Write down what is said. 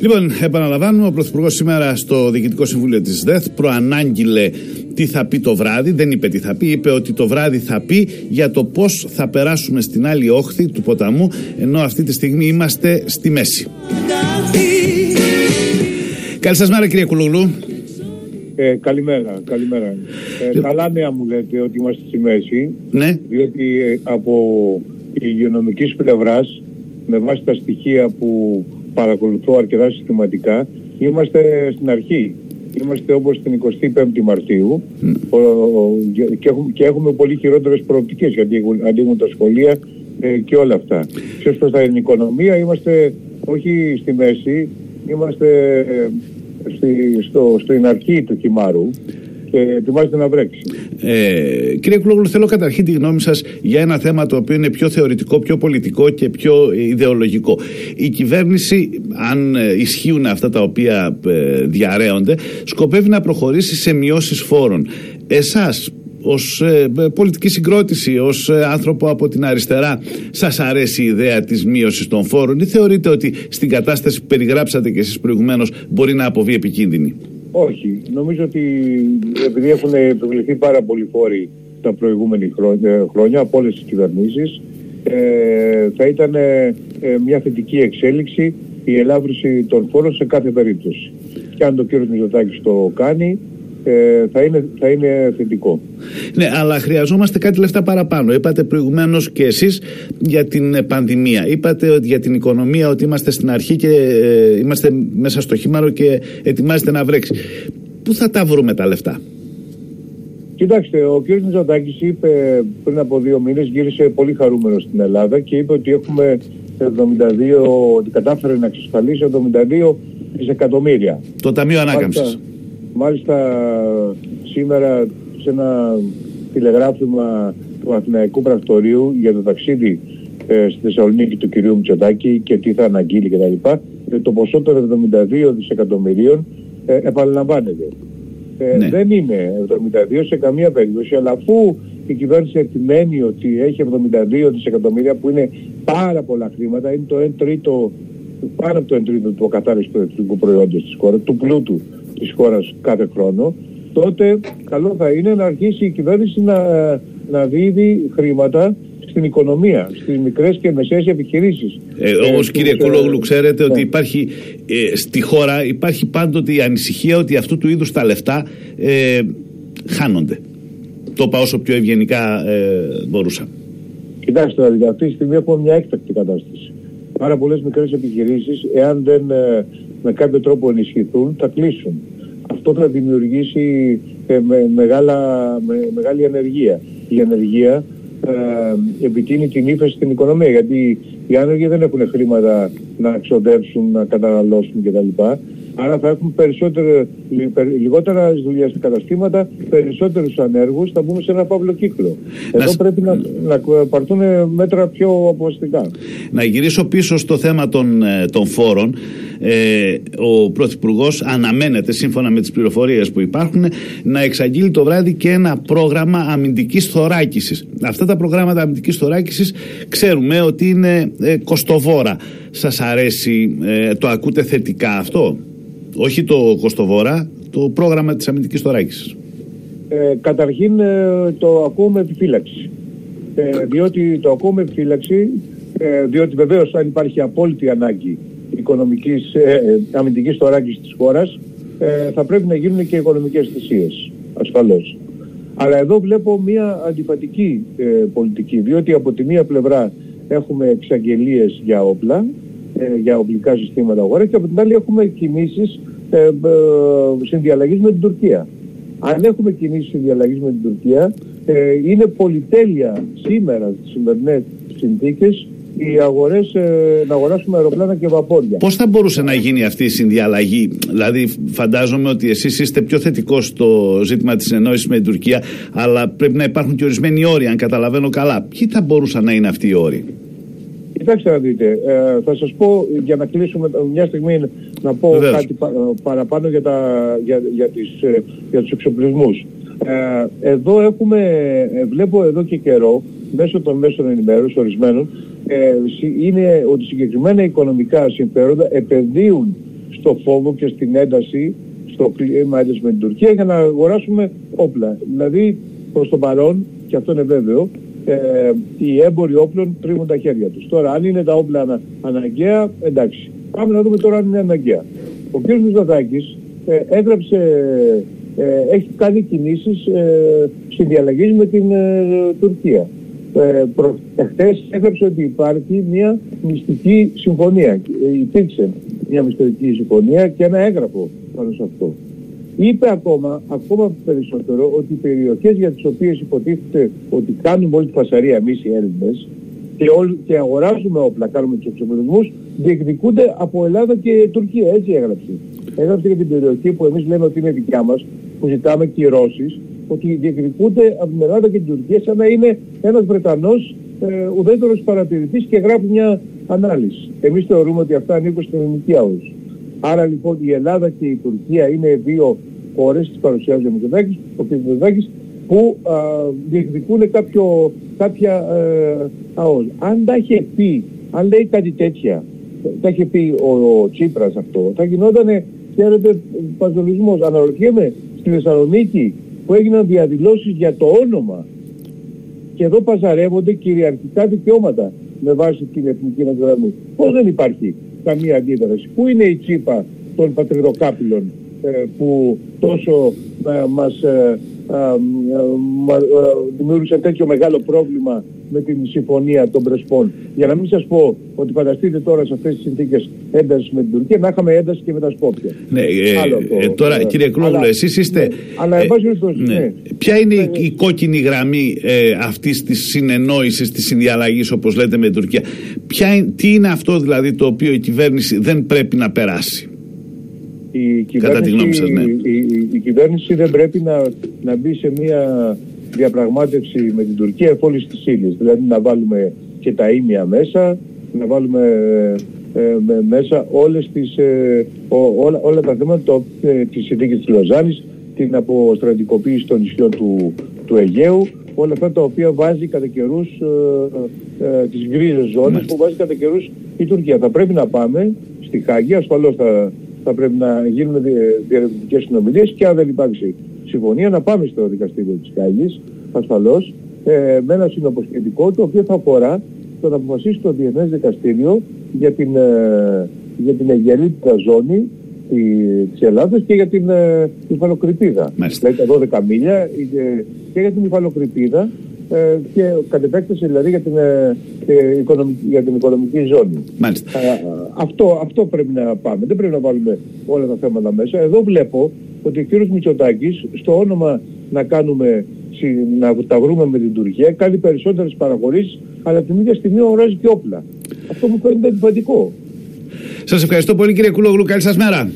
Λοιπόν, επαναλαμβάνουμε, ο Πρωθυπουργός σήμερα στο Διοικητικό Συμβούλιο της ΔΕΘ προανάγγειλε τι θα πει το βράδυ. Δεν είπε τι θα πει, είπε ότι το βράδυ θα πει για το πώς θα περάσουμε στην άλλη όχθη του ποταμού, ενώ αυτή τη στιγμή είμαστε στη μέση. Καλή σας μέρα, κύριε Κουλογλού. Ε, καλημέρα, καλημέρα. Ε, καλά νέα μου λέτε ότι είμαστε στη μέση. Ναι. Διότι ε, από υγειονομικής πλευράς, με βάση τα στοιχεία που παρακολουθώ αρκετά συστηματικά, είμαστε στην αρχή. Είμαστε όπως την 25η Μαρτίου και, έχουμε, και έχουμε πολύ χειρότερες προοπτικές γιατί ανοίγουν τα σχολεία ε, και όλα αυτά. Σε προς την οικονομία είμαστε όχι στη μέση, είμαστε ε, στη, στο, στην αρχή του χυμάρου και ετοιμάζεται να βρέξει. Ε, κύριε Κουλόγλου, θέλω καταρχήν τη γνώμη σας για ένα θέμα το οποίο είναι πιο θεωρητικό, πιο πολιτικό και πιο ιδεολογικό. Η κυβέρνηση, αν ε, ισχύουν αυτά τα οποία ε, διαρρέονται, σκοπεύει να προχωρήσει σε μειώσεις φόρων. Εσάς, ως ε, πολιτική συγκρότηση, ως ε, άνθρωπο από την αριστερά σας αρέσει η ιδέα της μείωσης των φόρων ή θεωρείτε ότι στην κατάσταση που περιγράψατε και εσείς προηγουμένως μπορεί να αποβεί επικίνδυνη; Όχι. Νομίζω ότι επειδή έχουν επιβληθεί πάρα πολλοί φόροι τα προηγούμενα χρόνια, χρόνια από όλες τις κυβερνήσεις ε, θα ήταν ε, μια θετική εξέλιξη η ελάφρυση των φόρων σε κάθε περίπτωση. Και αν το κύριος Μητσοτάκης το κάνει ε, θα, είναι, θα είναι θετικό. Ναι, αλλά χρειαζόμαστε κάτι λεφτά παραπάνω. Είπατε προηγουμένως και εσείς για την πανδημία. Είπατε ότι για την οικονομία ότι είμαστε στην αρχή και ε, είμαστε μέσα στο χήμαρο και ετοιμάζεται να βρέξει. Πού θα τα βρούμε τα λεφτά; Κοιτάξτε, ο κ. Μητσοτάκης είπε πριν από δύο μήνες, γύρισε πολύ χαρούμενο στην Ελλάδα και είπε ότι έχουμε 72, ότι κατάφερε να εξασφαλίσει 72 δισεκατομμύρια. Το Ταμείο Ανάκαμψης. Μάλιστα σήμερα σε ένα τηλεγράφημα του Αθηναϊκού Πρακτορείου για το ταξίδι ε, στη Θεσσαλονίκη του κυρίου Μητσοτάκη και τι θα αναγγείλει κτλ. Ε, το ποσό των 72 δισεκατομμυρίων ε, επαναλαμβάνεται. Ε, ναι. Δεν είναι 72 σε καμία περίπτωση, αλλά αφού η κυβέρνηση επιμένει ότι έχει 72 δισεκατομμύρια που είναι πάρα πολλά χρήματα, είναι το 1 τρίτο, πάνω από το 1 τρίτο του ακαθάριστου ηλεκτρικού προϊόντος της χώρας, του πλούτου της χώρας κάθε χρόνο, τότε καλό θα είναι να αρχίσει η κυβέρνηση να, να δίδει χρήματα στην οικονομία, στις μικρές και μεσαίες επιχειρήσεις. Ε, όμως ε, κύριε Κολόγλου ξέρετε ότι ναι. υπάρχει ε, στη χώρα υπάρχει πάντοτε η ανησυχία ότι αυτού του είδους τα λεφτά ε, χάνονται. Το πάω όσο πιο ευγενικά ε, μπορούσα. Κοιτάξτε, δηλαδή, αυτή τη στιγμή έχουμε μια έκτακτη κατάσταση. Πάρα πολλές μικρές επιχειρήσεις, εάν δεν με κάποιο τρόπο ενισχυθούν, θα κλείσουν. Αυτό θα δημιουργήσει ε, με, μεγάλα, με, μεγάλη ανεργία. Η ανεργία ε, επιτείνει την ύφεση στην οικονομία, γιατί οι άνεργοι δεν έχουν χρήματα να ξοδέψουν, να καταναλώσουν κτλ. Άρα θα έχουμε περισσότερο, λιγότερα δουλειά στα καταστήματα, περισσότερους ανέργους, θα μπούμε σε ένα παύλο κύκλο. Εδώ πρέπει να, να πάρθουν μέτρα πιο αποφασιστικά. Να γυρίσω πίσω στο θέμα των, ε, των φόρων. Ε, ο Πρωθυπουργός αναμένεται, σύμφωνα με τις πληροφορίες που υπάρχουν, να εξαγγείλει το βράδυ και ένα πρόγραμμα αμυντικής θωράκισης. Αυτά τα προγράμματα αμυντικής θωράκισης ξέρουμε ότι είναι ε, κοστοβόρα. Σας αρέσει, ε, το ακούτε θετικά αυτό; Όχι το Κοστοβόρα, το πρόγραμμα της αμυντικής θωράκισης. Ε, καταρχήν ε, το ακούω με επιφύλαξη. Ε, διότι το ακούω με επιφύλαξη, ε, διότι βεβαίως αν υπάρχει απόλυτη ανάγκη οικονομικής, ε, αμυντικής θωράκισης της χώρας, θα πρέπει να γίνουν και οικονομικές θυσίες, ασφαλώς. Αλλά εδώ βλέπω μια αντιφατική πολιτική, διότι από τη μία πλευρά έχουμε εξαγγελίες για όπλα, ε, για οπλικά συστήματα αγορά και από την άλλη έχουμε κινήσεις ε, ε, συνδιαλλαγής με την Τουρκία. Αν έχουμε κινήσεις συνδιαλλαγής με την Τουρκία ε, είναι πολυτέλεια σήμερα στις σημερινές συνθήκες οι αγορές, ε, να αγοράσουμε αεροπλάνα και βαπόρια. Πώς θα μπορούσε να γίνει αυτή η συνδιαλλαγή, δηλαδή φαντάζομαι ότι εσείς είστε πιο θετικός στο ζήτημα της εννόησης με την Τουρκία, αλλά πρέπει να υπάρχουν και ορισμένοι όροι, αν καταλαβαίνω καλά. Ποιοι θα μπορούσαν να είναι αυτοί οι όροι; Κοιτάξτε να δείτε, ε, θα σας πω για να κλείσουμε μια στιγμή να πω κάτι παραπάνω για, τα, για, για, τις, ε, για τους εξοπλισμούς. Ε, εδώ έχουμε, ε, βλέπω εδώ και καιρό, μέσω των μέσων ενημέρωσης ορισμένων, ε, είναι ότι συγκεκριμένα οικονομικά συμφέροντα επενδύουν στο φόβο και στην ένταση, στο κλίμα έντασης με την Τουρκία για να αγοράσουμε όπλα. Δηλαδή προς το παρόν, και αυτό είναι βέβαιο, ε, οι έμποροι όπλων τρίβουν τα χέρια τους. Τώρα αν είναι τα όπλα ανα, αναγκαία, εντάξει. Πάμε να δούμε τώρα αν είναι αναγκαία. Ο κ. Μητσοτάκης ε, έγραψε, ε, έχει κάνει κινήσεις ε, συνδιαλλαγής με την ε, Τουρκία. Ε, προ, έγραψε ότι υπάρχει μια μυστική συμφωνία. Ε, υπήρξε μια μυστική συμφωνία και ένα έγγραφο πάνω σε αυτό. Είπε ακόμα, ακόμα περισσότερο, ότι οι περιοχές για τις οποίες υποτίθεται ότι κάνουμε όλη τη φασαρία εμείς οι Έλληνες και, και αγοράζουμε όπλα, κάνουμε τους εξοπλισμούς, διεκδικούνται από Ελλάδα και Τουρκία. Έτσι έγραψε. Έγραψε για την περιοχή που εμείς λέμε ότι είναι δικιά μας, που ζητάμε κυρώσεις, ότι διεκδικούνται από την Ελλάδα και την Τουρκία σαν να είναι ένας Βρετανός ε, ουδέτερος παρατηρητής και γράφει μια ανάλυση. Εμείς θεωρούμε ότι αυτά ανήκουν στην ελληνική άποψη. Άρα λοιπόν η Ελλάδα και η Τουρκία είναι δύο χώρες, τις παρουσιάζει ο Μητσοτάκης, ο κ. Μητσοτάκης, που α, διεκδικούν κάποιο, κάποια ε, αόλ. Αν τα είχε πει, αν λέει κάτι τέτοια, τα είχε πει ο, ο Τσίπρας αυτό, θα γινόταν, ξέρετε, παζολισμός. Αναρωτιέμαι, στη Θεσσαλονίκη που έγιναν διαδηλώσεις για το όνομα και εδώ παζαρεύονται κυριαρχικά δικαιώματα με βάση την εθνική μας γραμμή. Πώς δεν υπάρχει καμία αντίδραση; Πού είναι η τσίπα των πατριδοκάπηλων; ε, που τόσο ε, μας ε, δημιούργησε τέτοιο μεγάλο πρόβλημα με την συμφωνία των Πρεσπών. Για να μην σας πω ότι φανταστείτε τώρα σε αυτές τις συνθήκες έντασης με την Τουρκία να είχαμε ένταση και με τα Σκόπια. Ναι, ε, τώρα κύριε Κλόγλου, εσείς είστε... Ναι, αλλά ε, ναι. ναι. Ποια είναι η, η κόκκινη γραμμή ε, αυτής της συνεννόησης, της συνδιαλλαγής όπως λέτε με την Τουρκία; Ποια, τι είναι αυτό δηλαδή το οποίο η κυβέρνηση δεν πρέπει να περάσει; Η κυβέρνηση, ναι. η, κυβέρνηση δεν πρέπει να, να μπει σε μια διαπραγμάτευση με την Τουρκία εφόλης της ύλης. Δηλαδή να βάλουμε και τα ίμια μέσα, να βάλουμε ε, μέσα όλες τις, ε, όλα, όλα τα θέματα το, ε, της συνθήκης της Λοζάνης, την αποστρατικοποίηση των νησιών του, του Αιγαίου, όλα αυτά τα οποία βάζει κατά καιρούς ε, ε, τις γκρίζες ζώνες που βάζει κατά καιρούς η Τουρκία. Θα πρέπει να πάμε στη Χάγη, ασφαλώς θα, θα πρέπει να γίνουν διαρρευνητικές συνομιλίες και αν δεν υπάρξει συμφωνία να πάμε στο δικαστήριο της Κάγης, ασφαλώς, ε, με ένα συνοποσχετικό το οποίο θα αφορά το να αποφασίσει το Διεθνές Δικαστήριο για την, ε, για την Αιγελίτητα ζώνη της Ελλάδας και για την ε, υφαλοκρηπίδα. Δηλαδή τα 12 μίλια ε, και για την υφαλοκρηπίδα ε, και κατ' επέκταση δηλαδή για την, ε, ε, οικονομική, για την οικονομική ζώνη. Μάλιστα. αυτό, αυτό πρέπει να πάμε. Δεν πρέπει να βάλουμε όλα τα θέματα μέσα. Εδώ βλέπω ότι ο κ. Μητσοτάκης στο όνομα να κάνουμε να τα βρούμε με την Τουρκία κάνει περισσότερες παραχωρήσεις αλλά την ίδια στιγμή οράζει και όπλα. Αυτό μου φαίνεται αντιφατικό. Σας ευχαριστώ πολύ κύριε Κουλόγλου. Καλή σας μέρα.